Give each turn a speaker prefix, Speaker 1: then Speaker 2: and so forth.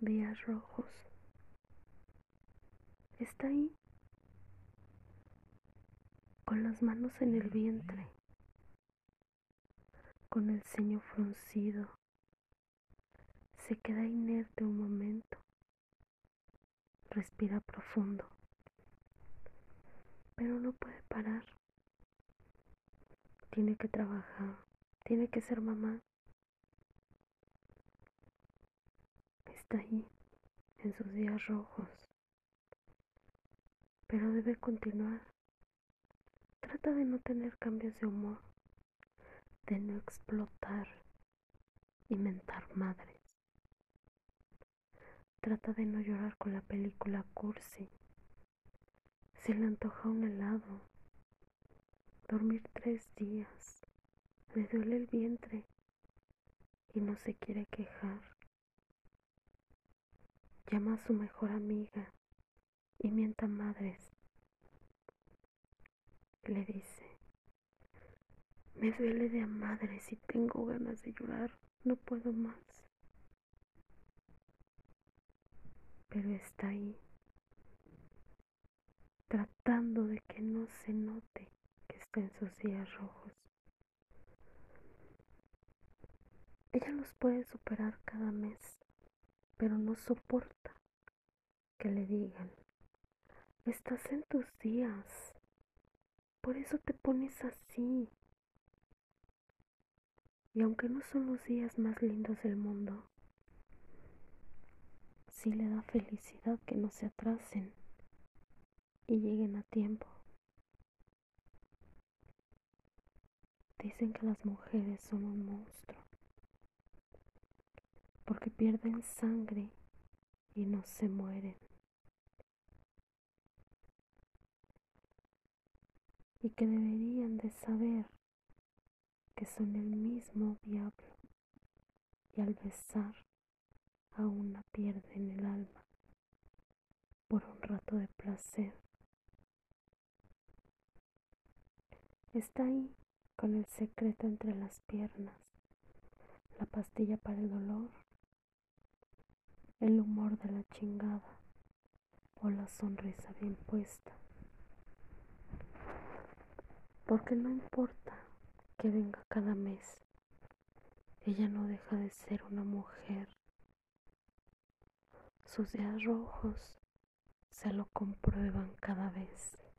Speaker 1: días rojos. Está ahí, con las manos en el vientre, con el ceño fruncido. Se queda inerte un momento. Respira profundo. Pero no puede parar. Tiene que trabajar. Tiene que ser mamá. Ahí, en sus días rojos. Pero debe continuar. Trata de no tener cambios de humor, de no explotar y mentar madres. Trata de no llorar con la película cursi. Se le antoja un helado. Dormir tres días. Le duele el vientre y no se quiere quejar. Llama a su mejor amiga y mienta madres. Le dice, me duele de a madres y tengo ganas de llorar, no puedo más. Pero está ahí, tratando de que no se note que está en sus días rojos. Ella los puede superar cada mes, pero no soporta que le digan, estás en tus días, por eso te pones así. Y aunque no son los días más lindos del mundo, sí le da felicidad que no se atrasen y lleguen a tiempo. Dicen que las mujeres son un monstruo pierden sangre y no se mueren. Y que deberían de saber que son el mismo diablo y al besar a una pierden el alma por un rato de placer. Está ahí con el secreto entre las piernas, la pastilla para el dolor, el humor de la chingada o la sonrisa bien puesta. Porque no importa que venga cada mes, ella no deja de ser una mujer. Sus días rojos se lo comprueban cada vez.